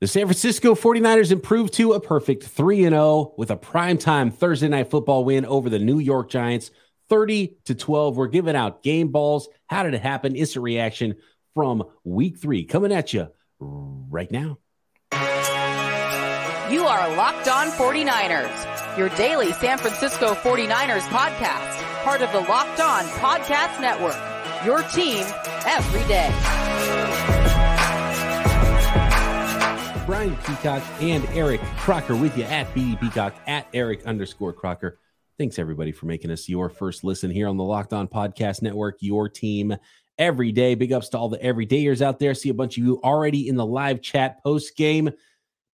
The San Francisco 49ers improved to a perfect 3 0 with a primetime Thursday night football win over the New York Giants 30 to 12. We're giving out game balls. How did it happen? Instant reaction from week three coming at you right now. You are Locked On 49ers, your daily San Francisco 49ers podcast, part of the Locked On Podcast Network. Your team every day. Brian Peacock and Eric Crocker with you at BD Peacock at Eric underscore Crocker. Thanks everybody for making us your first listen here on the Locked On Podcast Network, your team every day. Big ups to all the everydayers out there. See a bunch of you already in the live chat post game.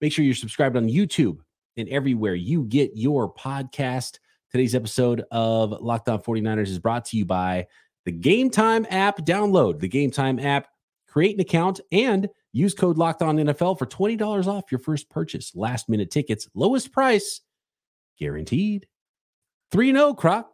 Make sure you're subscribed on YouTube and everywhere you get your podcast. Today's episode of Locked On 49ers is brought to you by the Game Time app. Download the Game Time app, create an account, and Use code Locked On NFL for twenty dollars off your first purchase. Last minute tickets, lowest price, guaranteed. Three zero, oh, Croc.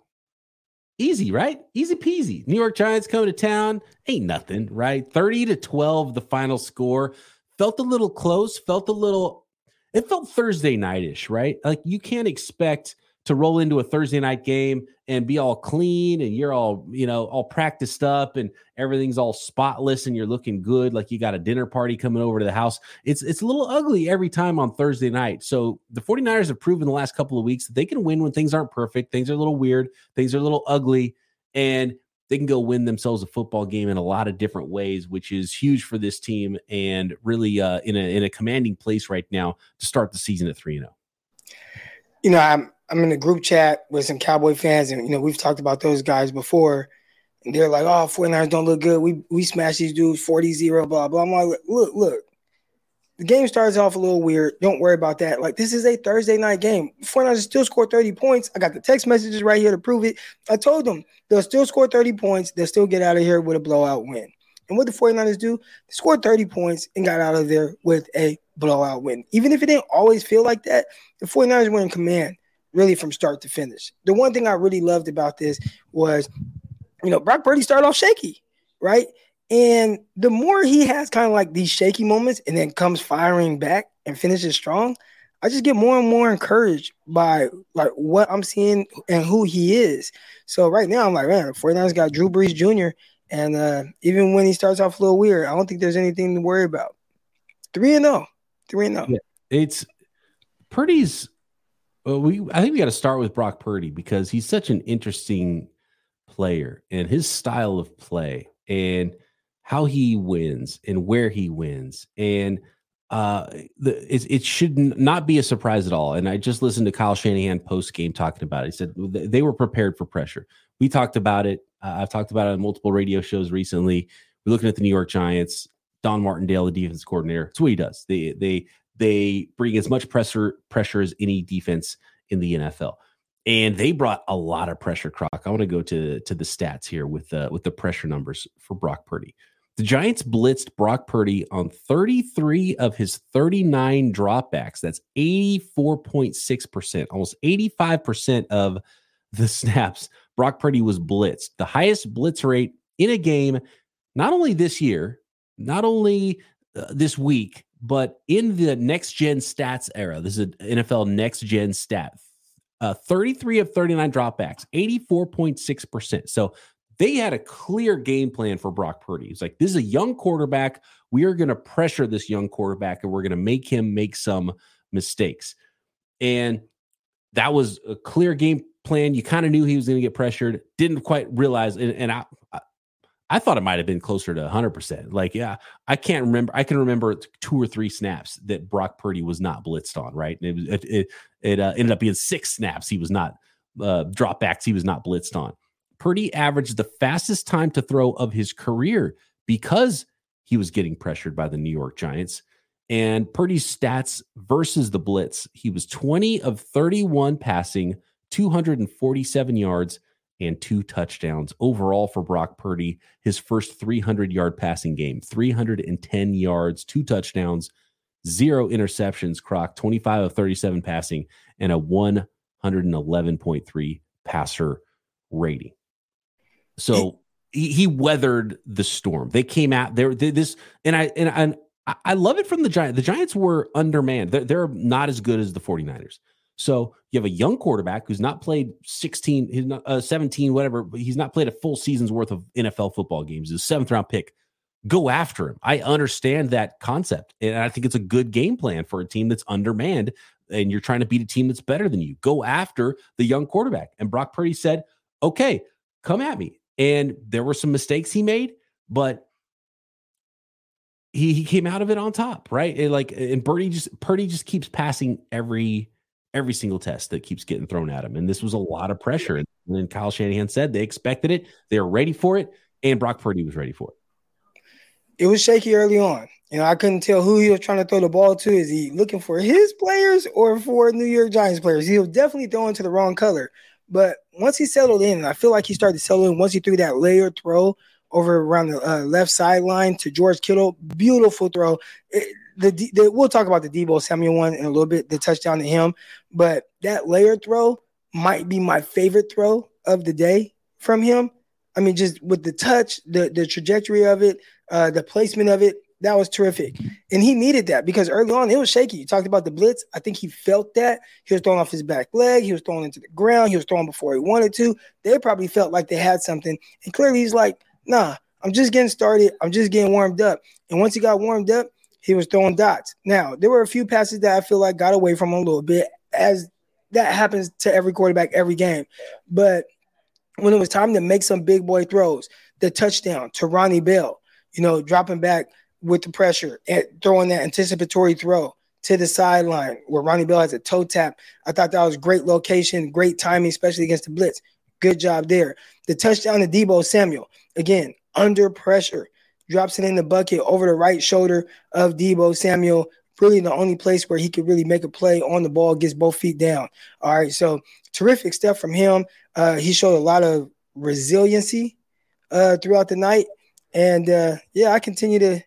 Easy, right? Easy peasy. New York Giants coming to town. Ain't nothing, right? Thirty to twelve, the final score. Felt a little close. Felt a little. It felt Thursday nightish, right? Like you can't expect to roll into a Thursday night game and be all clean and you're all, you know, all practiced up and everything's all spotless and you're looking good like you got a dinner party coming over to the house. It's it's a little ugly every time on Thursday night. So the 49ers have proven the last couple of weeks that they can win when things aren't perfect, things are a little weird, things are a little ugly and they can go win themselves a football game in a lot of different ways, which is huge for this team and really uh, in a in a commanding place right now to start the season at 3 0. You know, I'm I'm in a group chat with some Cowboy fans, and you know we've talked about those guys before, and they're like, "Oh, 49ers don't look good. We we smash these dudes 40-0, blah blah." I'm like, "Look, look, the game starts off a little weird. Don't worry about that. Like this is a Thursday night game. 49ers still score 30 points. I got the text messages right here to prove it. I told them they'll still score 30 points. They'll still get out of here with a blowout win. And what the 49ers do? They scored 30 points and got out of there with a blowout win. Even if it didn't always feel like that, the 49ers were in command really from start to finish. The one thing I really loved about this was, you know, Brock Purdy started off shaky, right? And the more he has kind of like these shaky moments and then comes firing back and finishes strong, I just get more and more encouraged by like what I'm seeing and who he is. So right now I'm like, man, the 49ers got Drew Brees Jr. And uh, even when he starts off a little weird, I don't think there's anything to worry about. 3 and 0. 3 and 0. It's Purdy's well, we I think we got to start with Brock Purdy because he's such an interesting player and his style of play and how he wins and where he wins and uh the, it, it should not be a surprise at all. And i just listened to kyle shanahan post game talking about it. He said they were prepared for pressure. We talked about it. Uh, i've talked about it on multiple radio shows recently. We're looking at the new york giants don martindale the defense coordinator. That's what he does. They they they bring as much pressure pressure as any defense in the NFL. And they brought a lot of pressure, Croc. I want to go to, to the stats here with the with the pressure numbers for Brock Purdy. The Giants blitzed Brock Purdy on 33 of his 39 dropbacks. That's 84.6%, almost 85% of the snaps. Brock Purdy was blitzed, the highest blitz rate in a game, not only this year, not only uh, this week, but in the next gen stats era, this is an NFL next gen stat. Uh, 33 of 39 dropbacks, 84.6%. So they had a clear game plan for Brock Purdy. It's like, this is a young quarterback. We are going to pressure this young quarterback and we're going to make him make some mistakes. And that was a clear game plan. You kind of knew he was going to get pressured, didn't quite realize. And, and I, I thought it might have been closer to 100%. Like, yeah, I can't remember. I can remember two or three snaps that Brock Purdy was not blitzed on, right? And it it it, it uh, ended up being six snaps he was not uh, dropbacks he was not blitzed on. Purdy averaged the fastest time to throw of his career because he was getting pressured by the New York Giants. And Purdy's stats versus the blitz, he was 20 of 31 passing, 247 yards, and two touchdowns overall for Brock Purdy. His first 300 yard passing game, 310 yards, two touchdowns, zero interceptions. Croc 25 of 37 passing and a 111.3 passer rating. So he, he weathered the storm. They came out there. This and I and I I, love it from the Giants. The Giants were undermanned. They're, they're not as good as the 49ers. So you have a young quarterback who's not played 16, he's not, uh, 17, whatever, but he's not played a full season's worth of NFL football games. His seventh round pick. Go after him. I understand that concept. And I think it's a good game plan for a team that's undermanned and you're trying to beat a team that's better than you. Go after the young quarterback. And Brock Purdy said, okay, come at me. And there were some mistakes he made, but he he came out of it on top, right? And like and Purdy just Purdy just keeps passing every every single test that keeps getting thrown at him. And this was a lot of pressure. And then Kyle Shanahan said they expected it, they were ready for it, and Brock Purdy was ready for it. It was shaky early on. You know, I couldn't tell who he was trying to throw the ball to. Is he looking for his players or for New York Giants players? He was definitely throwing to the wrong color. But once he settled in, I feel like he started to settle in once he threw that layered throw over around the uh, left sideline to George Kittle. Beautiful throw. It, the, the, we'll talk about the Deebo Samuel one in a little bit, the touchdown to him, but that layer throw might be my favorite throw of the day from him. I mean, just with the touch, the the trajectory of it, uh, the placement of it, that was terrific. And he needed that because early on it was shaky. You talked about the blitz. I think he felt that. He was throwing off his back leg. He was throwing into the ground. He was throwing before he wanted to. They probably felt like they had something. And clearly he's like, nah, I'm just getting started. I'm just getting warmed up. And once he got warmed up, he was throwing dots. Now, there were a few passes that I feel like got away from him a little bit, as that happens to every quarterback every game. But when it was time to make some big boy throws, the touchdown to Ronnie Bell, you know, dropping back with the pressure and throwing that anticipatory throw to the sideline where Ronnie Bell has a toe tap. I thought that was great location, great timing, especially against the blitz. Good job there. The touchdown to Deebo Samuel, again, under pressure, drops it in the bucket over the right shoulder of Deebo Samuel. Really, the only place where he could really make a play on the ball, gets both feet down. All right, so terrific stuff from him. Uh, he showed a lot of resiliency uh, throughout the night, and uh, yeah, I continue to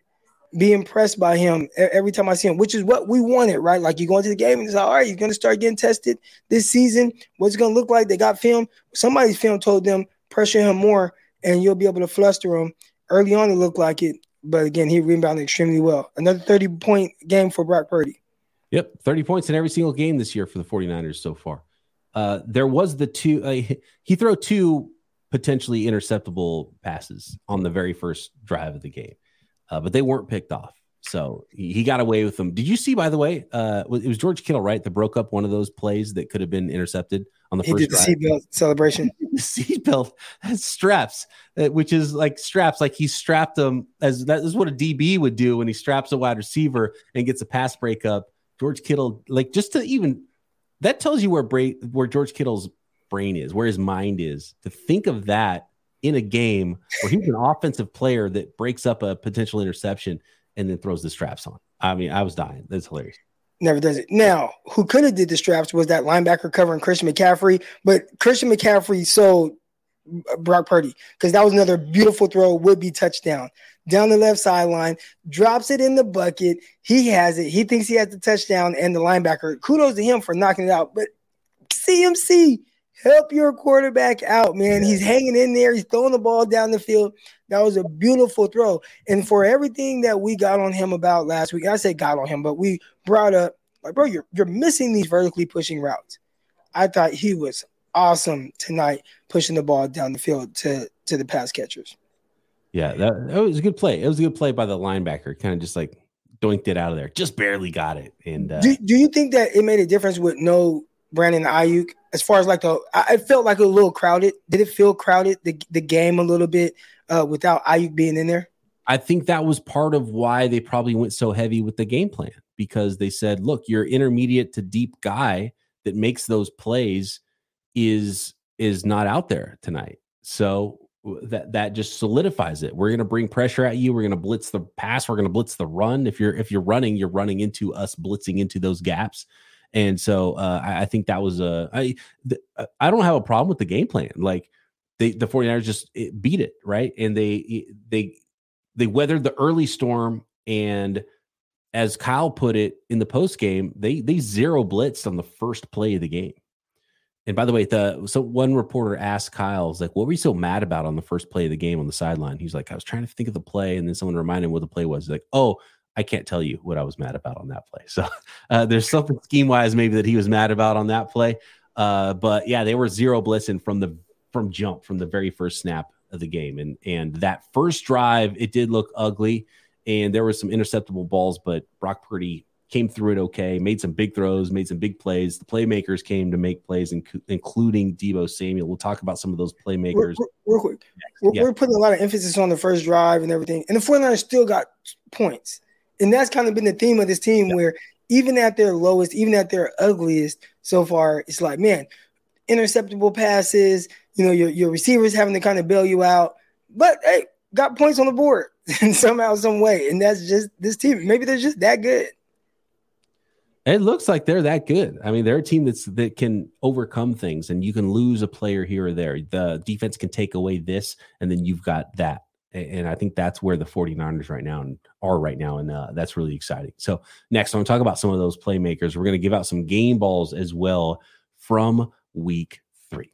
be impressed by him every time I see him, which is what we wanted, right? Like you go into the game and it's like, all right, you're going to start getting tested this season. What's it going to look like? They got film. Somebody's film told them pressure him more, and you'll be able to fluster him. Early on, it looked like it, but again, he rebounded extremely well. Another 30 point game for Brock Purdy. Yep, 30 points in every single game this year for the 49ers so far. Uh, there was the two, uh, he threw two potentially interceptable passes on the very first drive of the game uh, but they weren't picked off. So he, he, got away with them. Did you see, by the way, uh, it was George Kittle, right? That broke up one of those plays that could have been intercepted on the he first. He did the seatbelt celebration. The seatbelt straps, uh, which is like straps, like he strapped them as that is what a DB would do when he straps a wide receiver and gets a pass breakup. George Kittle, like just to even that tells you where where George Kittle's brain is, where his mind is. To think of that in a game where he's an offensive player that breaks up a potential interception and then throws the straps on. I mean, I was dying. That's hilarious. Never does it. Now, who could have did the straps was that linebacker covering Christian McCaffrey, but Christian McCaffrey sold Brock Purdy because that was another beautiful throw, would be touchdown down the left sideline, drops it in the bucket. He has it. He thinks he has the touchdown and the linebacker. Kudos to him for knocking it out. But CMC help your quarterback out, man. He's hanging in there. He's throwing the ball down the field. That was a beautiful throw. And for everything that we got on him about last week, I say got on him, but we brought up, like, bro, you're you're missing these vertically pushing routes. I thought he was awesome tonight, pushing the ball down the field to to the pass catchers. Yeah, that, that was a good play. It was a good play by the linebacker, kind of just like doinked it out of there, just barely got it. And uh, do, do you think that it made a difference with no Brandon Aiyuk as far as like the I felt like a little crowded. Did it feel crowded the the game a little bit uh, without Aiyuk being in there? I think that was part of why they probably went so heavy with the game plan because they said, "Look, your intermediate to deep guy that makes those plays is is not out there tonight." So that that just solidifies it. We're going to bring pressure at you. We're going to blitz the pass. We're going to blitz the run. If you're if you're running, you're running into us blitzing into those gaps. And so uh, I, I, think that was a I th- uh, I don't have a problem with the game plan. Like they the 49ers just it beat it, right? And they they they weathered the early storm and as Kyle put it in the post game, they they zero blitzed on the first play of the game. And by the way, the so one reporter asked Kyle, like, what were you so mad about on the first play of the game on the sideline?" He's like, "I was trying to think of the play, and then someone reminded him what the play was." He's like, "Oh, I can't tell you what I was mad about on that play. So uh, there's something scheme wise maybe that he was mad about on that play. Uh, but yeah, they were zero blitzing from the from jump from the very first snap of the game, and and that first drive it did look ugly, and there were some interceptable balls, but Brock Purdy came through it okay, made some big throws, made some big plays. The playmakers came to make plays, inc- including Deebo Samuel. We'll talk about some of those playmakers. Real, real quick. We're, yeah. we're, putting a lot of emphasis on the first drive and everything. And the 49ers still got points. And that's kind of been the theme of this team yeah. where even at their lowest, even at their ugliest so far, it's like, man, interceptable passes, you know, your, your receivers having to kind of bail you out. But hey, got points on the board in somehow, some way. And that's just this team. Maybe they're just that good. It looks like they're that good. I mean, they're a team that's that can overcome things, and you can lose a player here or there. The defense can take away this, and then you've got that. And I think that's where the 49ers right now are right now. And uh, that's really exciting. So, next, I'm going to talk about some of those playmakers. We're going to give out some game balls as well from week three.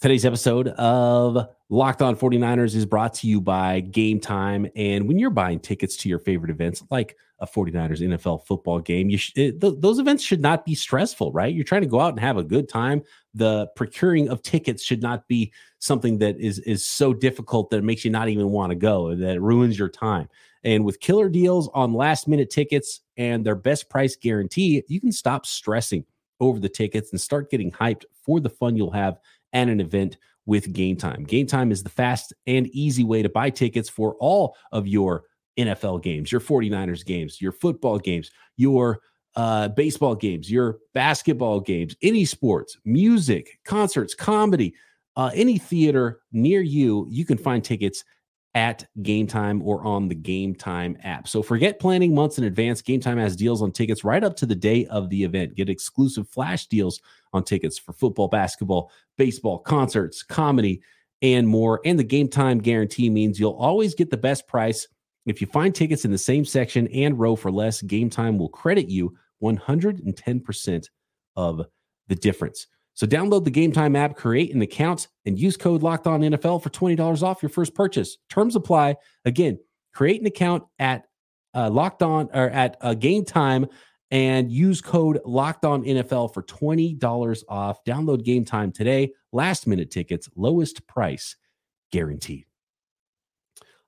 Today's episode of Locked On 49ers is brought to you by Game Time. And when you're buying tickets to your favorite events, like a 49ers NFL football game. You sh- it, th- those events should not be stressful, right? You're trying to go out and have a good time. The procuring of tickets should not be something that is is so difficult that it makes you not even want to go, that it ruins your time. And with killer deals on last minute tickets and their best price guarantee, you can stop stressing over the tickets and start getting hyped for the fun you'll have at an event with Game Time. Game Time is the fast and easy way to buy tickets for all of your NFL games, your 49ers games, your football games, your uh, baseball games, your basketball games, any sports, music, concerts, comedy, uh, any theater near you, you can find tickets at Game Time or on the Game Time app. So forget planning months in advance. Game Time has deals on tickets right up to the day of the event. Get exclusive flash deals on tickets for football, basketball, baseball, concerts, comedy, and more. And the Game Time guarantee means you'll always get the best price if you find tickets in the same section and row for less, Game Time will credit you 110% of the difference. So download the Game Time app, create an account, and use code Locked On NFL for twenty dollars off your first purchase. Terms apply. Again, create an account at uh, Locked On or at uh, Game Time and use code Locked On NFL for twenty dollars off. Download Game Time today. Last minute tickets, lowest price guaranteed.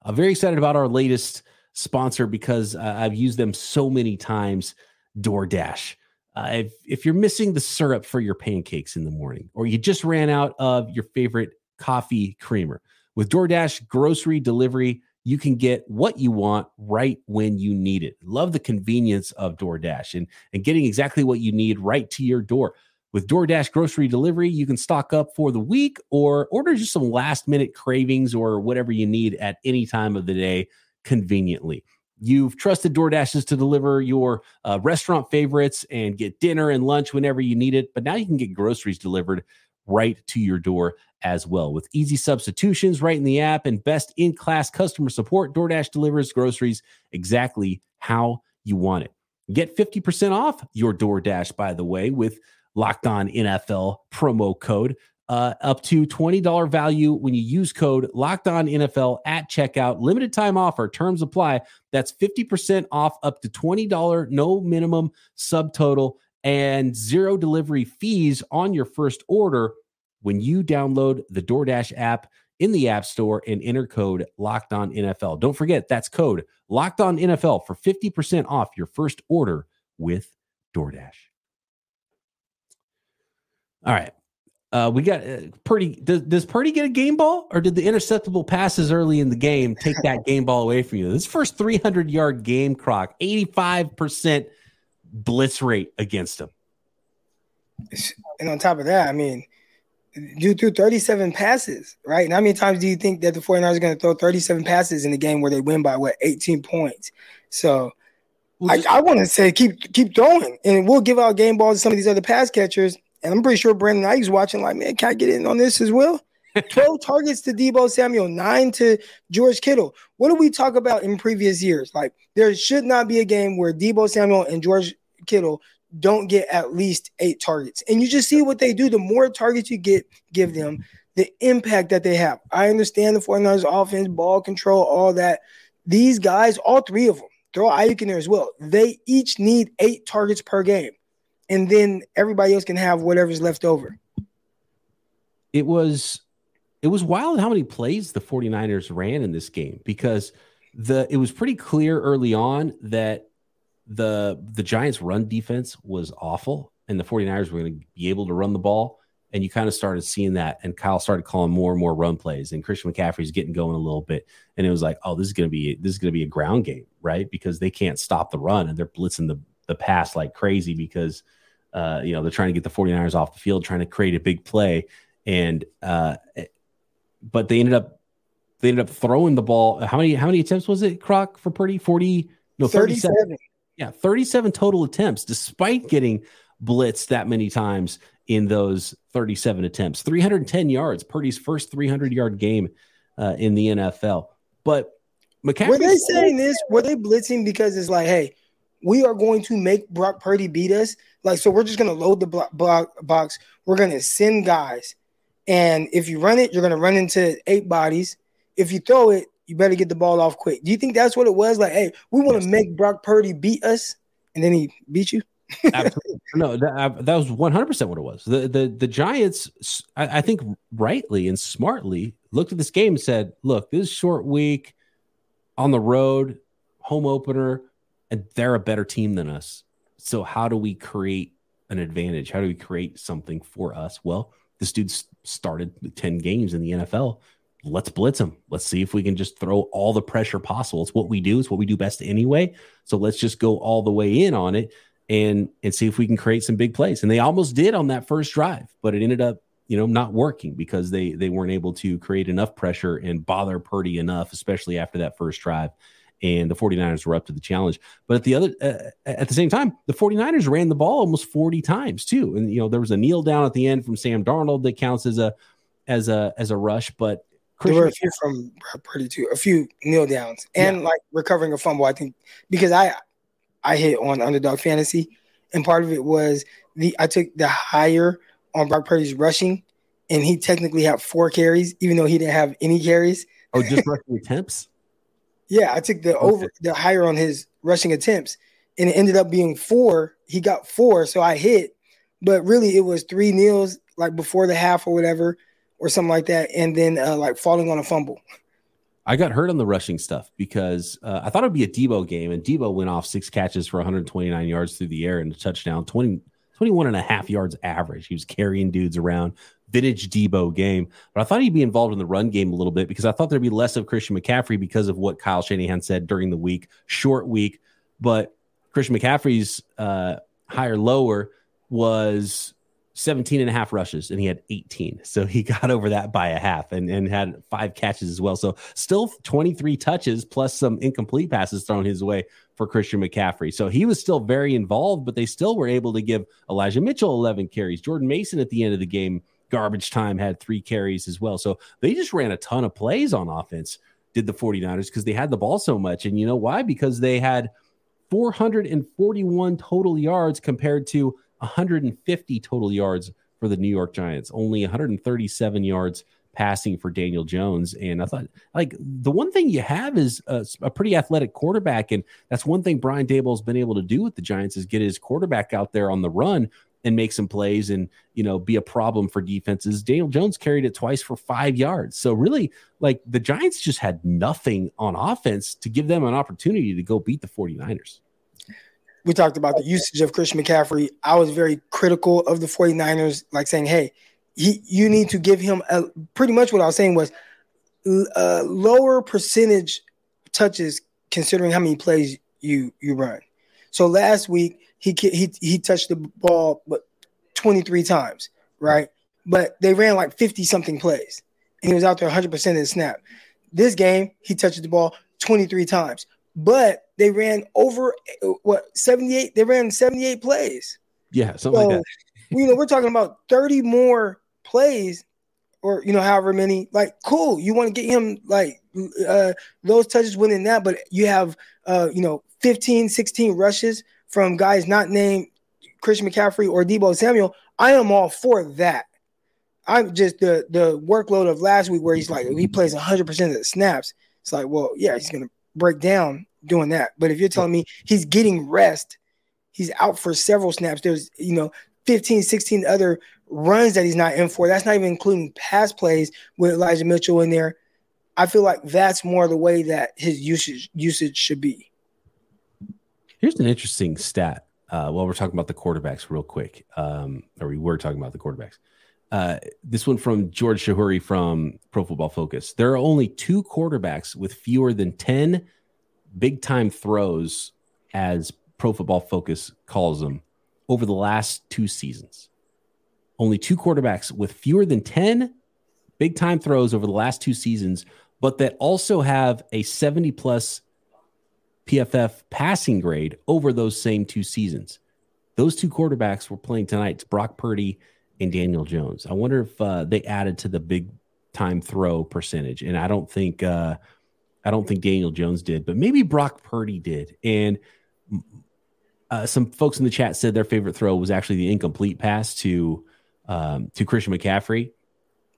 I'm very excited about our latest sponsor because uh, I've used them so many times DoorDash. Uh, if, if you're missing the syrup for your pancakes in the morning, or you just ran out of your favorite coffee creamer, with DoorDash grocery delivery, you can get what you want right when you need it. Love the convenience of DoorDash and, and getting exactly what you need right to your door. With DoorDash grocery delivery, you can stock up for the week or order just some last minute cravings or whatever you need at any time of the day conveniently. You've trusted DoorDashes to deliver your uh, restaurant favorites and get dinner and lunch whenever you need it, but now you can get groceries delivered right to your door as well. With easy substitutions right in the app and best in class customer support, DoorDash delivers groceries exactly how you want it. Get 50% off your DoorDash, by the way, with Locked On NFL promo code. Uh, up to $20 value when you use code locked on NFL at checkout. Limited time offer, terms apply. That's 50% off up to $20, no minimum subtotal, and zero delivery fees on your first order when you download the DoorDash app in the App Store and enter code locked on NFL. Don't forget, that's code locked on NFL for 50% off your first order with DoorDash. All right. Uh, we got uh, Purdy. Does, does Purdy get a game ball, or did the interceptable passes early in the game take that game ball away from you? This first 300 yard game, Croc, 85% blitz rate against him. And on top of that, I mean, you threw 37 passes, right? And how many times do you think that the 49ers are going to throw 37 passes in a game where they win by what 18 points? So I, I want to say keep keep throwing, and we'll give out game balls to some of these other pass catchers and I'm pretty sure Brandon Aiyuk's watching, like, man, can I get in on this as well? 12 targets to Deebo Samuel, nine to George Kittle. What do we talk about in previous years? Like, there should not be a game where Deebo Samuel and George Kittle don't get at least eight targets. And you just see what they do. The more targets you get, give them, the impact that they have. I understand the 49ers offense, ball control, all that. These guys, all three of them, throw Aiyuk in there as well. They each need eight targets per game, and then everybody else can have whatever's left over. It was it was wild how many plays the 49ers ran in this game because the it was pretty clear early on that the the Giants run defense was awful and the 49ers were going to be able to run the ball. And you kind of started seeing that and Kyle started calling more and more run plays and Christian McCaffrey's getting going a little bit. And it was like oh this is going to be this is going to be a ground game right? Because they can't stop the run and they're blitzing the the pass like crazy because uh, you know they're trying to get the 49ers off the field trying to create a big play and uh, but they ended up they ended up throwing the ball. How many how many attempts was it, Croc, for Purdy? 40 no 37. 37. Yeah, 37 total attempts, despite getting blitzed that many times in those 37 attempts. 310 yards, Purdy's first 300 yard game uh, in the NFL. But McCaffrey were they saying this? Were they blitzing because it's like, hey, we are going to make Brock Purdy beat us? Like, so we're just going to load the block, block box. We're going to send guys and if you run it, you're going to run into eight bodies. If you throw it, you better get the ball off quick. Do you think that's what it was? Like, hey, we want to make Brock Purdy beat us, and then he beat you. Absolutely. No, that, that was 100 percent what it was. The the the Giants, I, I, think, rightly and smartly looked at this game and said, "Look, this short week on the road, home opener, and they're a better team than us. So how do we create an advantage? How do we create something for us? Well, this dude started 10 games in the NFL. Let's blitz him. Let's see if we can just throw all the pressure possible. It's what we do. It's what we do best anyway. So let's just go all the way in on it and and see if we can create some big plays. And they almost did on that first drive, but it ended up, you know, not working because they they weren't able to create enough pressure and bother Purdy enough, especially after that first drive and the 49ers were up to the challenge. But at the other uh, at the same time, the 49ers ran the ball almost 40 times too. And you know, there was a kneel down at the end from Sam Darnold that counts as a as a as a rush, but Christian there were a few from Purdy too, a few kneel downs and yeah. like recovering a fumble. I think because I I hit on underdog fantasy, and part of it was the I took the higher on Brock Purdy's rushing, and he technically had four carries, even though he didn't have any carries. Oh, just rushing attempts. Yeah, I took the okay. over the higher on his rushing attempts, and it ended up being four. He got four, so I hit, but really it was three kneels like before the half or whatever, or something like that, and then uh, like falling on a fumble. I got hurt on the rushing stuff because uh, I thought it'd be a Deebo game, and Deebo went off six catches for 129 yards through the air and a touchdown, 20, 21 and a half yards average. He was carrying dudes around vintage Deebo game. But I thought he'd be involved in the run game a little bit because I thought there'd be less of Christian McCaffrey because of what Kyle Shanahan said during the week, short week. But Christian McCaffrey's uh, higher lower was 17 and a half rushes and he had 18. So he got over that by a half and, and had five catches as well. So still 23 touches plus some incomplete passes thrown his way for Christian McCaffrey. So he was still very involved, but they still were able to give Elijah Mitchell 11 carries. Jordan Mason at the end of the game garbage time had three carries as well. So they just ran a ton of plays on offense, did the 49ers, because they had the ball so much. And you know why? Because they had 441 total yards compared to 150 total yards for the New York Giants, only 137 yards passing for Daniel Jones. And I thought, like, the one thing you have is a, a, pretty athletic quarterback. And that's one thing Brian Daboll's been able to do with the Giants is get his quarterback out there on the run and make some plays and you know be a problem for defenses. Daniel Jones carried it twice for five yards. So really, like the Giants just had nothing on offense to give them an opportunity to go beat the 49ers. We talked about the usage of Christian McCaffrey. I was very critical of the 49ers, like saying, hey, he, you need to give him a, pretty much what I was saying was a uh, lower percentage touches considering how many plays you you run. So last week he he he touched the ball but 23 times, right? But they ran like 50 something plays. And he was out there 100% of the snap. This game, he touched the ball 23 times. But they ran over what 78 they ran 78 plays. Yeah, something so, like that. you know, we're talking about 30 more plays or you know however many like cool you want to get him like uh those touches winning that but you have uh you know 15 16 rushes from guys not named Christian McCaffrey or Deebo Samuel, I am all for that. I'm just the the workload of last week where he's like he plays 100 percent of the snaps. It's like, well, yeah, he's gonna break down doing that. But if you're telling me he's getting rest, he's out for several snaps. There's, you know, 15, 16 other runs that he's not in for. That's not even including pass plays with Elijah Mitchell in there. I feel like that's more the way that his usage usage should be. Here's an interesting stat. Uh, while we're talking about the quarterbacks, real quick, um, or we were talking about the quarterbacks. Uh, this one from George Chahrouri from Pro Football Focus. There are only two quarterbacks with fewer than 10 big time throws, as Pro Football Focus calls them, over the last two seasons. Only two quarterbacks with fewer than 10 big time throws over the last two seasons, but that also have a 70 plus PFF passing grade over those same two seasons. Those two quarterbacks were playing tonight. It's Brock Purdy and Daniel Jones. I wonder if uh, they added to the big time throw percentage, and I don't think uh, I don't think Daniel Jones did, but maybe Brock Purdy did. And uh, some folks in the chat said their favorite throw was actually the incomplete pass to um, to Christian McCaffrey.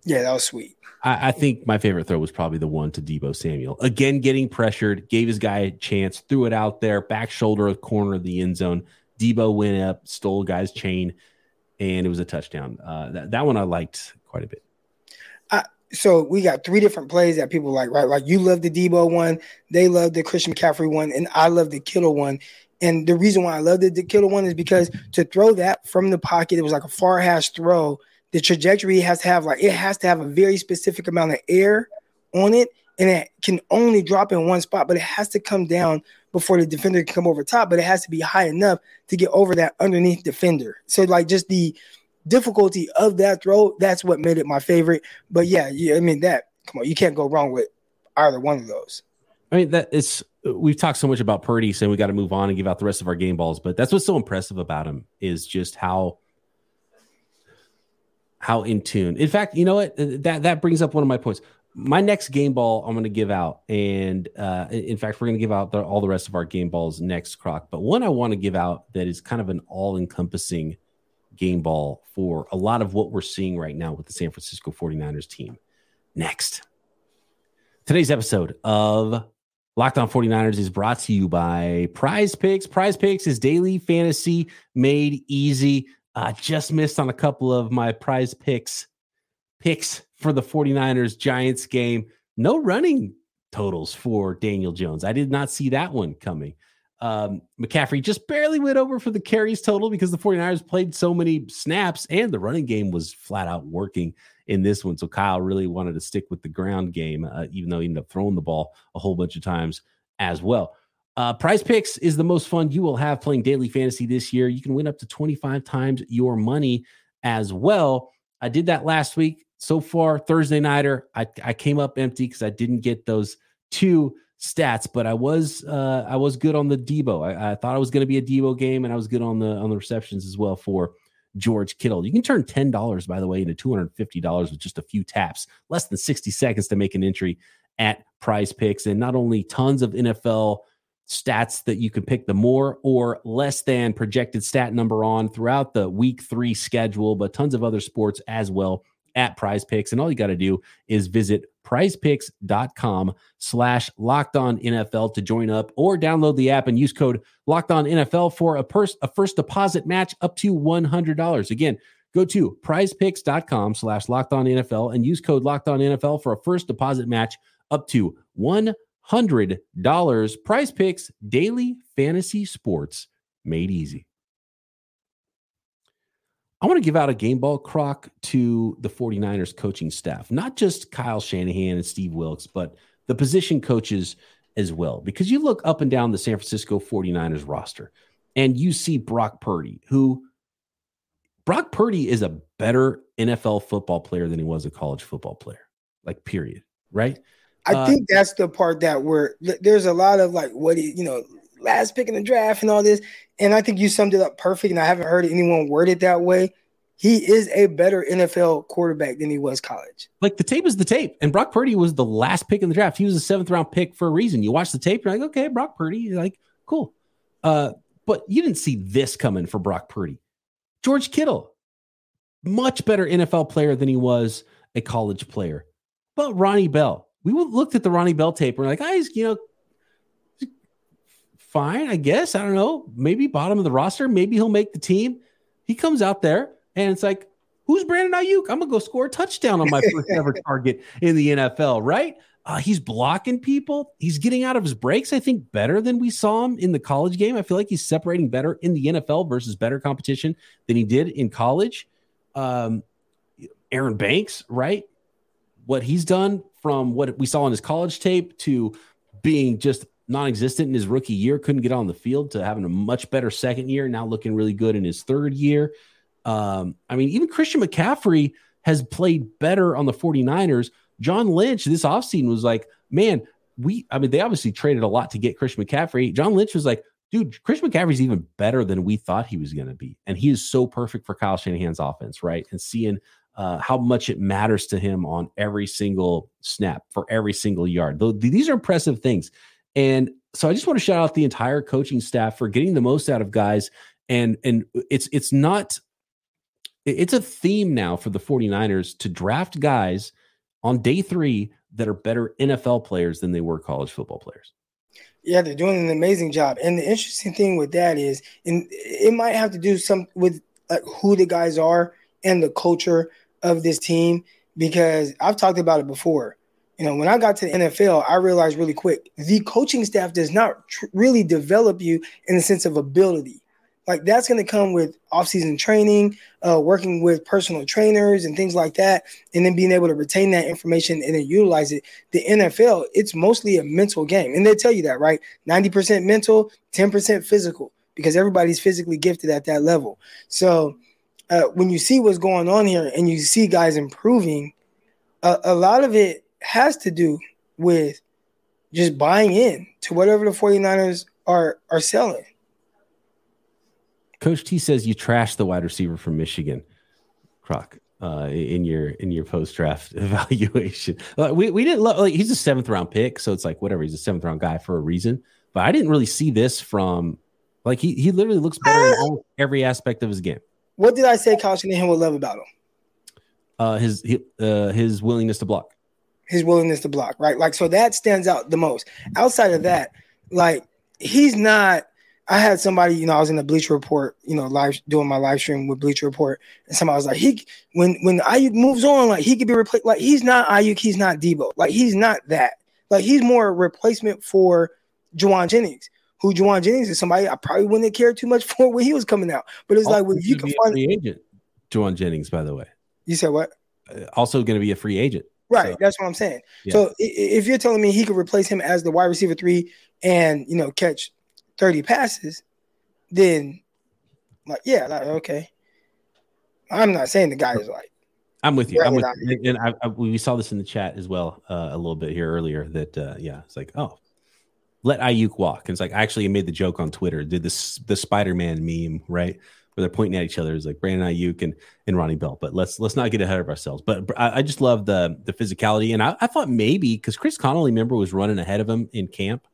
Yeah, that was sweet. I, I, think my favorite throw was probably the one to Deebo Samuel. Again, getting pressured, gave his guy a chance, threw it out there, back shoulder of corner of the end zone. Deebo went up, stole guy's chain, and it was a touchdown. Uh, that, that one I liked quite a bit. Uh, so we got three different plays that people like, right? Like you love the Deebo one, they love the Christian McCaffrey one, and I love the Kittle one. And the reason why I love the, the Kittle one is because to throw that from the pocket, it was like a far hash throw. The trajectory has to have like it has to have a very specific amount of air on it, and it can only drop in one spot, but it has to come down before the defender can come over top, but it has to be high enough to get over that underneath defender. So like just the difficulty of that throw, that's what made it my favorite. But yeah, yeah, I mean that come on, you can't go wrong with either one of those. I mean that it's we've talked so much about Purdy saying we got to move on and give out the rest of our game balls, but that's what's so impressive about him is just how how in tune. In fact, you know what? That that brings up one of my points my next game ball I'm going to give out, and uh, in fact, we're going to give out the, all the rest of our game balls next, Croc. But one I want to give out that is kind of an all-encompassing game ball for a lot of what we're seeing right now with the San Francisco 49ers team. Next, today's episode of Locked On 49ers is brought to you by Prize Picks. Prize Picks is daily fantasy made easy. I just missed on a couple of my Prize Picks picks for the 49ers Giants game. No running totals for Daniel Jones. I did not see that one coming. Um, McCaffrey just barely went over for the carries total because the 49ers played so many snaps and the running game was flat out working in this one. So Kyle really wanted to stick with the ground game, uh, even though he ended up throwing the ball a whole bunch of times as well. Uh, prize picks is the most fun you will have playing daily fantasy this year. You can win up to 25 times your money as well. I did that last week so far Thursday nighter, I, I came up empty because I didn't get those two stats, but I was uh, I was good on the Deebo. I, I thought it was going to be a Deebo game, and I was good on the on the receptions as well for George Kittle. You can turn ten dollars, by the way, into two hundred fifty dollars with just a few taps, less than sixty seconds to make an entry at Prize Picks, and not only tons of NFL stats that you can pick the more or less than projected stat number on throughout the week three schedule, but tons of other sports as well at prize picks. And all you got to do is visit prizepicks.com slash locked on NFL to join up or download the app and use code locked on NFL for a, pers- a first deposit match up to $100. Again, go to prizepicks.com slash locked on NFL and use code locked on NFL for a first deposit match up to $100. Prize picks daily fantasy sports made easy. I want to give out a game ball croc to the 49ers coaching staff, not just Kyle Shanahan and Steve Wilks, but the position coaches as well. Because you look up and down the San Francisco 49ers roster and you see Brock Purdy, who Brock Purdy is a better NFL football player than he was a college football player, like, period. Right. I uh, think that's the part that where there's a lot of like, what, you know, last pick in the draft and all this. And I think you summed it up perfect. And I haven't heard anyone word it that way. He is a better NFL quarterback than he was college. Like the tape is the tape. And Brock Purdy was the last pick in the draft. He was a seventh round pick for a reason. You watch the tape, you're like, okay, Brock Purdy, you're like, cool. Uh, but you didn't see this coming for Brock Purdy. George Kittle, much better NFL player than he was a college player. But Ronnie Bell, we looked at the Ronnie Bell tape. And we're like, guys, you know, fine, I guess. I don't know. Maybe bottom of the roster. Maybe he'll make the team. He comes out there and it's like, who's Brandon Aiyuk? I'm gonna go score a touchdown on my first ever target in the NFL, right? Uh, he's blocking people. He's getting out of his breaks, I think, better than we saw him in the college game. I feel like he's separating better in the NFL versus better competition than he did in college. Um, Aaron Banks, right? What he's done from what we saw on his college tape to being just non-existent in his rookie year, couldn't get on the field to having a much better second year, now looking really good in his third year. Um, I mean, even Christian McCaffrey has played better on the 49ers. John Lynch this offseason was like, man, we, I mean, they obviously traded a lot to get Christian McCaffrey. John Lynch was like, dude, Christian McCaffrey's even better than we thought he was going to be. And he is so perfect for Kyle Shanahan's offense, right? And seeing uh, how much it matters to him on every single snap for every single yard. These are impressive things. And so I just want to shout out the entire coaching staff for getting the most out of guys. And and it's it's not it's a theme now for the 49ers to draft guys on day three that are better NFL players than they were college football players. Yeah, they're doing an amazing job. And the interesting thing with that is, and it might have to do some with like who the guys are and the culture of this team because I've talked about it before. You know, when I got to the NFL, I realized really quick the coaching staff does not tr- really develop you in the sense of ability. Like that's going to come with off-season training, uh, working with personal trainers and things like that, and then being able to retain that information and then utilize it. The NFL, it's mostly a mental game, and they tell you that, right? Ninety percent mental, ten percent physical, because everybody's physically gifted at that level. So uh, when you see what's going on here and you see guys improving, uh, a lot of it has to do with just buying in to whatever the 49ers are are selling. Coach T says you trashed the wide receiver from Michigan, Croc, uh, in your in your post draft evaluation. Like, we we didn't love like he's a seventh round pick, so it's like whatever. He's a seventh round guy for a reason. But I didn't really see this from like he he literally looks better in every aspect of his game. What did I say Kyle Shanahan would love about him? Uh, his uh, his willingness to block. His willingness to block, right? Like so that stands out the most. Outside of that, like he's not I had somebody, you know, I was in the Bleacher Report, you know, live doing my live stream with Bleacher Report, and somebody was like, he when when Aiyuk moves on, like he could be replaced. Like he's not Aiyuk, he's not Deebo, like he's not that. Like he's more a replacement for Jauan Jennings, who Jauan Jennings is somebody I probably wouldn't have cared too much for when he was coming out. But it's also like when you can find free agent, Jauan Jennings, by the way. You said what? Uh, also going to be a free agent. Right, so. that's what I'm saying. Yeah. So if you're telling me he could replace him as the wide receiver three and you know catch 30 passes, then like, yeah, like, okay. I'm not saying the guy is like. I'm with you. I'm with you. And I, I, we saw this in the chat as well uh, a little bit here earlier that, uh, yeah, it's like, oh, let Aiyuk walk. And it's like, I actually made the joke on Twitter, did this, the Spider Man meme, right? Where they're pointing at each other. It's like Brandon Aiyuk and, and Ronnie Bell. But let's let's not get ahead of ourselves. But I, I just love the the physicality. And I, I thought maybe because Chris Conley, remember, was running ahead of him in camp.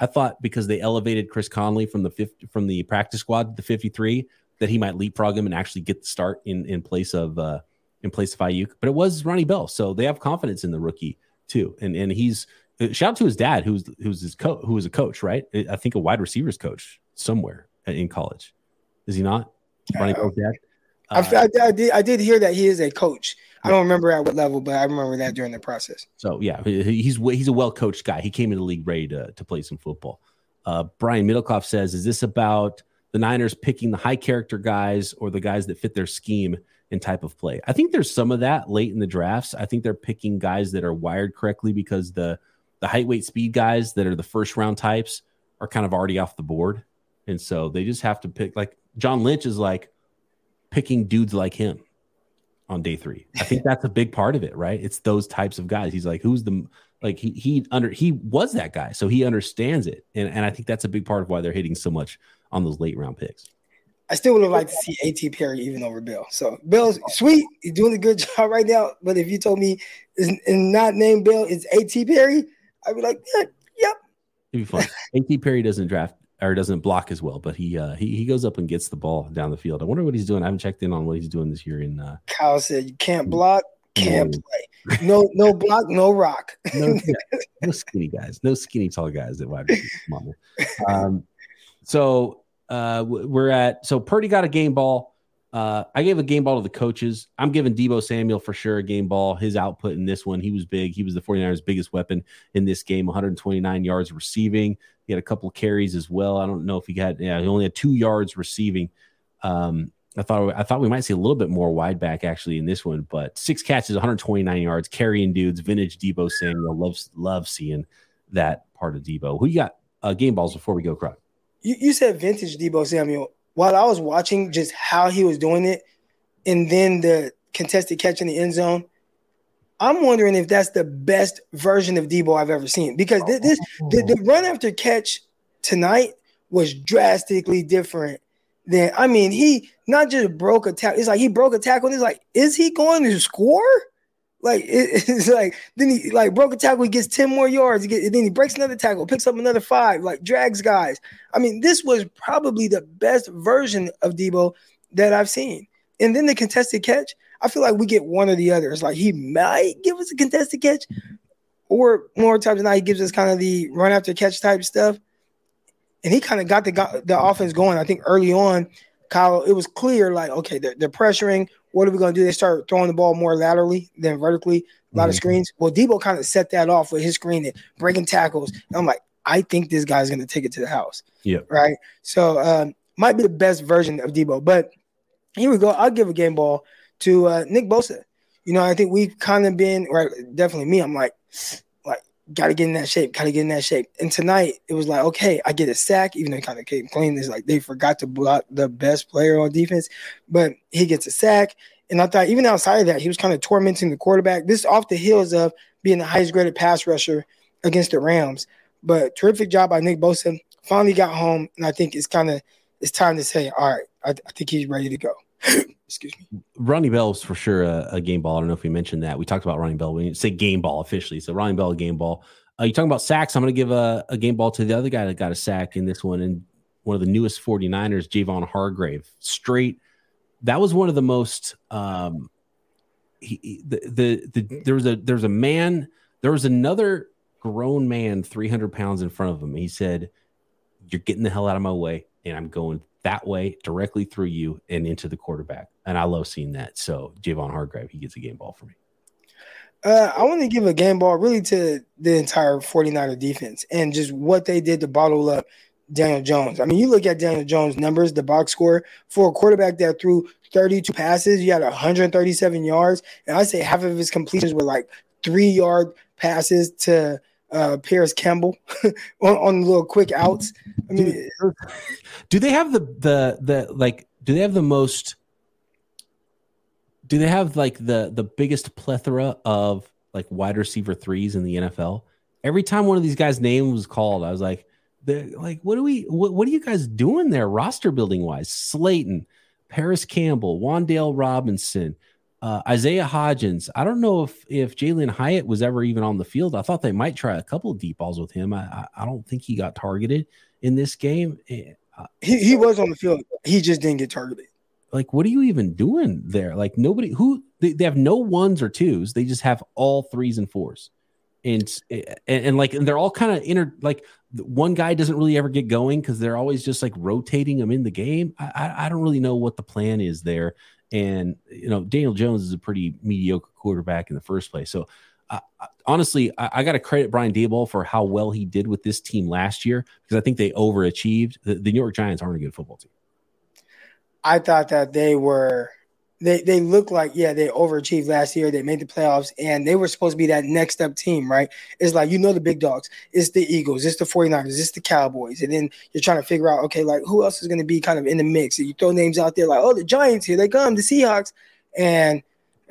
I thought because they elevated Chris Conley from the 50, from the practice squad to the 53 that he might leapfrog him and actually get the start in in place of uh, in place of Aiyuk. But it was Ronnie Bell, so they have confidence in the rookie too. And and he's shout out to his dad, who's who's his coach, who was a coach, right? I think a wide receivers coach somewhere in college. Is he not? Ronnie Bell's dad. Uh, I, I, I, did I did hear that he is a coach. I don't remember at what level, but I remember that during the process. So yeah, he's he's a well coached guy. He came into the league ready to to play some football. Uh, Brian Middlecoff says, "Is this about the Niners picking the high character guys or the guys that fit their scheme and type of play?" I think there's some of that late in the drafts. I think they're picking guys that are wired correctly because the the height, weight, speed guys that are the first round types are kind of already off the board, and so they just have to pick. Like John Lynch is like picking dudes like him on day three. I think that's a big part of it, right? It's those types of guys. He's like, who's the like he he under he was that guy, so he understands it, and and I think that's a big part of why they're hitting so much on those late round picks. I still would have liked to see A.T. Perry even over Bill. So Bill's sweet, he's doing a good job right now. But if you told me is not named Bill, it's A.T. Perry, I'd be like, yep. It'd be fun. A.T. Perry doesn't draft or doesn't block as well, but he uh, he he goes up and gets the ball down the field. I wonder what he's doing. I haven't checked in on what he's doing this year. In uh, Kyle said, "You can't block, can't play. No, no block, no rock. no, no, skinny guys, no skinny tall guys that wide receivers. Um, So uh, we're at so Purdy got a game ball. Uh, I gave a game ball to the coaches. I'm giving Deebo Samuel for sure a game ball. His output in this one, he was big. He was the 49ers' biggest weapon in this game, 129 yards receiving. He had a couple carries as well. I don't know if he got, yeah, he only had two yards receiving. Um, I thought I thought we might see a little bit more wide back actually in this one, but six catches, 129 yards, carrying dudes, vintage Deebo Samuel. Loves love seeing that part of Deebo. Who you got uh, game balls before we go, Croc? You, you said vintage Deebo Samuel. While I was watching just how he was doing it, and then the contested catch in the end zone, I'm wondering if that's the best version of Deebo I've ever seen. Because this, this the, the run after catch tonight was drastically different then I mean, he not just broke a tackle. It's like he broke a tackle. it's like, is he going to score? Like it, it's like then he like broke a tackle. He gets ten more yards. He get, then he breaks another tackle, picks up another five. Like drags guys. I mean, this was probably the best version of Deebo that I've seen. And then the contested catch. I feel like we get one or the other. It's like he might give us a contested catch, or more times than not, he gives us kind of the run after catch type stuff and he kind of got the the offense going. I think early on, Kyle, it was clear like, okay, they're, they're pressuring. What are we going to do? They start throwing the ball more laterally than vertically. A lot mm-hmm. of screens. Well, Deebo kind of set that off with his screening, breaking tackles. And I'm like, I think this guy's going to take it to the house. Yeah. Right. So um, might be the best version of Deebo. But here we go. I'll give a game ball to uh, Nick Bosa. You know, I think we've kind of been right. Definitely me. I'm like, got to get in that shape, got to get in that shape. And tonight it was like, okay, I get a sack, even though he kind of came clean. It's like they forgot to block the best player on defense, but he gets a sack. And I thought even outside of that, he was kind of tormenting the quarterback. This off the heels of being the highest graded pass rusher against the Rams. But terrific job by Nick Bosa. Finally got home, and I think it's kind of it's time to say, all right, I, I think he's ready to go. Excuse me. Ronnie Bell's for sure a, a, game ball. I don't know if we mentioned that. We talked about Ronnie Bell. We say game ball officially. So Ronnie Bell, a game ball. Uh, you talking about sacks? I'm going to give a, a game ball to the other guy that got a sack in this one, and one of the newest 49ers, Javon Hargrave. Straight. That was one of the most. Um, he, the, the the there was a there was a man there was another grown man 300 pounds in front of him. He said, "You're getting the hell out of my way, and I'm going that way directly through you and into the quarterback. And I love seeing that. So Javon Hargrave, he gets a game ball for me. Uh, I want to give a game ball really to the entire 49er defense and just what they did to bottle up Daniel Jones. I mean, you look at Daniel Jones' numbers, the box score for a quarterback that threw 32 passes, you had 137 yards. And I say half of his completions were like three yard passes to uh, Parris Campbell on, on little quick outs. I mean, do they have the the the like? Do they have the most? Do they have like the the biggest plethora of like wide receiver threes in the NFL? Every time one of these guys' name was called, I was like, like, what are we? What, what are you guys doing there, roster building wise? Slayton, Parris Campbell, Wan'Dale Robinson. Uh, Isaiah Hodgins. I don't know if if Jalin Hyatt was ever even on the field. I thought they might try a couple of deep balls with him. I I, I don't think he got targeted in this game. Eh, uh, he he was on the field. He just didn't get targeted. Like, what are you even doing there? Like, nobody who they, they have no ones or twos. They just have all threes and fours, and and, and like and they're all kind of inter like one guy doesn't really ever get going because they're always just like rotating them in the game. I, I, I don't really know what the plan is there. And you know, Daniel Jones is a pretty mediocre quarterback in the first place. So uh, honestly, I, I got to credit Brian Daboll for how well he did with this team last year because I think they overachieved. The, the New York Giants aren't a good football team. I thought that they were they they look like yeah they overachieved last year. They made the playoffs and they were supposed to be that next up team right? It's like you know the big dogs. It's the eagles. It's the 49ers. It's the cowboys. And then you're trying to figure out okay like who else is going to be kind of in the mix? And you throw names out there like oh the giants here. They come the seahawks. And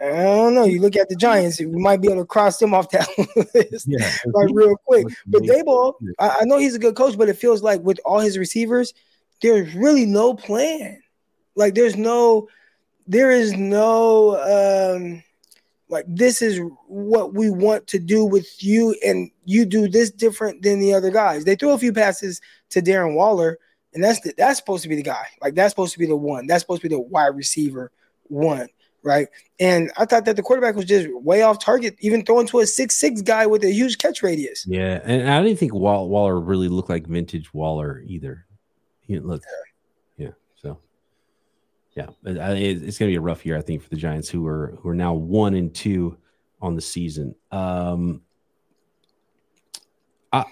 I don't know. You look at the Giants, we might be able to cross them off that list yeah. like real quick. But Daboll, I, I know he's a good coach, but it feels like with all his receivers, there's really no plan. Like there's no there is no um like this is what we want to do with you and you do this different than the other guys. They threw a few passes to darren waller and that's the, that's supposed to be the guy. Like that's supposed to be the one. That's supposed to be the wide receiver one right? And i thought that the quarterback was just way off target even throwing to a six six guy with a huge catch radius. Yeah and i didn't think waller really looked like vintage waller either. You know, look, yeah. Yeah. It's going to be a rough year, I think, for the Giants, who are who are now one and two on the season. Um, I,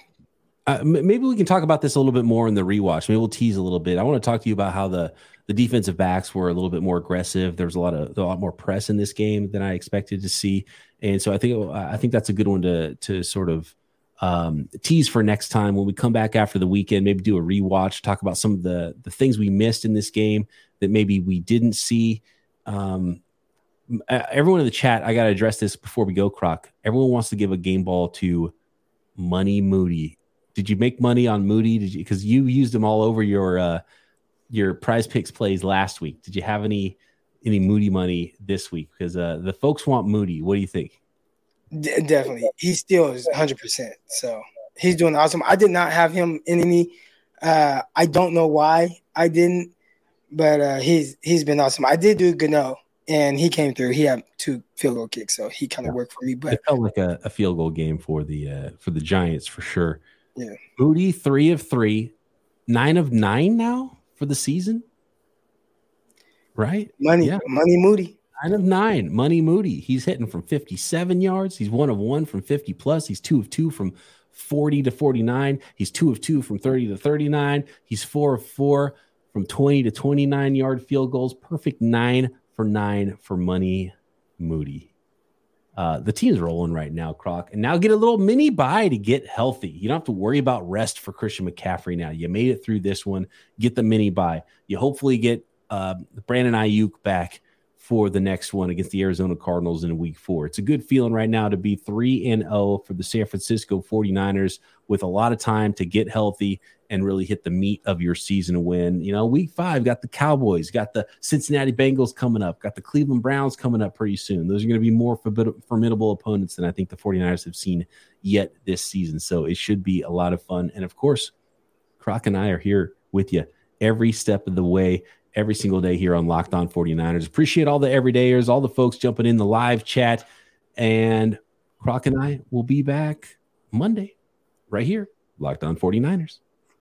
uh, maybe we can talk about this a little bit more in the rewatch. Maybe we'll tease a little bit. I want to talk to you about how the the defensive backs were a little bit more aggressive. There was a lot of a lot more press in this game than I expected to see, and so I think I think that's a good one to to sort of um, tease for next time when we come back after the weekend. Maybe do a rewatch, talk about some of the the things we missed in this game that maybe we didn't see. Um, everyone in the chat, I got to address this before we go, Croc. Everyone wants to give a game ball to Money Moody did you make money on Moody? Did you because you used them all over your uh, your Prize Picks plays last week? Did you have any any Moody money this week? Because uh, the folks want Moody. What do you think? D- definitely, he still is 100. percent So he's doing awesome. I did not have him in any. Uh, I don't know why I didn't, but uh, he's he's been awesome. I did do Gano, and he came through. He had two field goal kicks, so he kind of worked for me. But it felt like a, a, field goal game for the uh, for the Giants for sure. Yeah. Moody, three of three, nine of nine now for the season. Right? Money, yeah. money Moody. Nine of nine. Money Moody. He's hitting from 57 yards. He's one of one from 50 plus. He's two of two from 40 to 49. He's two of two from 30 to 39. He's four of four from 20 to 29 yard field goals. Perfect nine for nine for Money Moody. Uh, the team's rolling right now, Croc, and now get a little mini bye to get healthy. You don't have to worry about rest for Christian McCaffrey now. You made it through this one. Get the mini bye. You hopefully get uh, Brandon Aiyuk back for the next one against the Arizona Cardinals in week four. It's a good feeling right now to be 3 and 0 for the San Francisco 49ers with a lot of time to get healthy and really hit the meat of your season win. You know, week five, got the Cowboys, got the Cincinnati Bengals coming up, got the Cleveland Browns coming up pretty soon. Those are going to be more formidable opponents than I think the 49ers have seen yet this season. So it should be a lot of fun. And of course, Croc and I are here with you every step of the way every single day here on Locked On 49ers. Appreciate all the everydayers, all the folks jumping in the live chat. And Croc and I will be back Monday right here, Locked On 49ers.